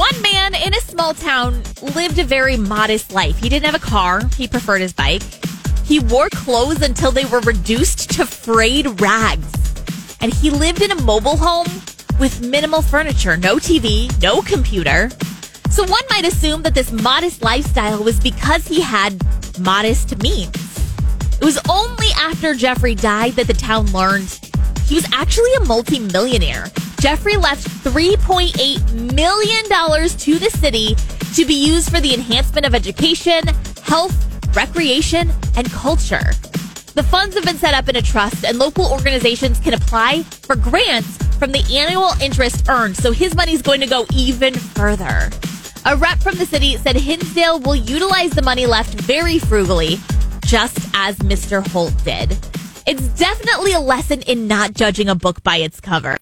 One man in a small town lived a very modest life. He didn't have a car, he preferred his bike. He wore clothes until they were reduced to frayed rags. And he lived in a mobile home with minimal furniture, no TV, no computer. So one might assume that this modest lifestyle was because he had modest means. It was only after Geoffrey died that the town learned he was actually a multimillionaire. Geoffrey left $3.8 million to the city to be used for the enhancement of education, health, recreation, and culture. The funds have been set up in a trust, and local organizations can apply for grants from the annual interest earned. So his money is going to go even further. A rep from the city said Hinsdale will utilize the money left very frugally, just as Mr. Holt did. It's definitely a lesson in not judging a book by its cover.